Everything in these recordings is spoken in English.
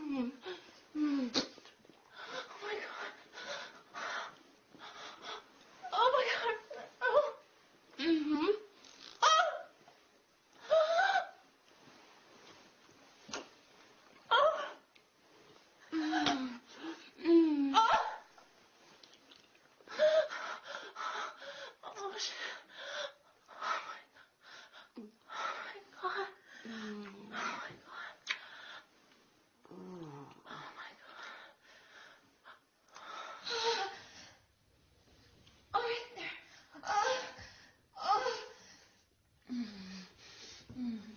him. Mm.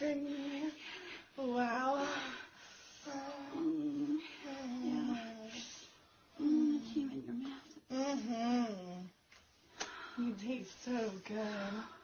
Wow. wow. Mm. Mm. Mm-hmm. You taste so good.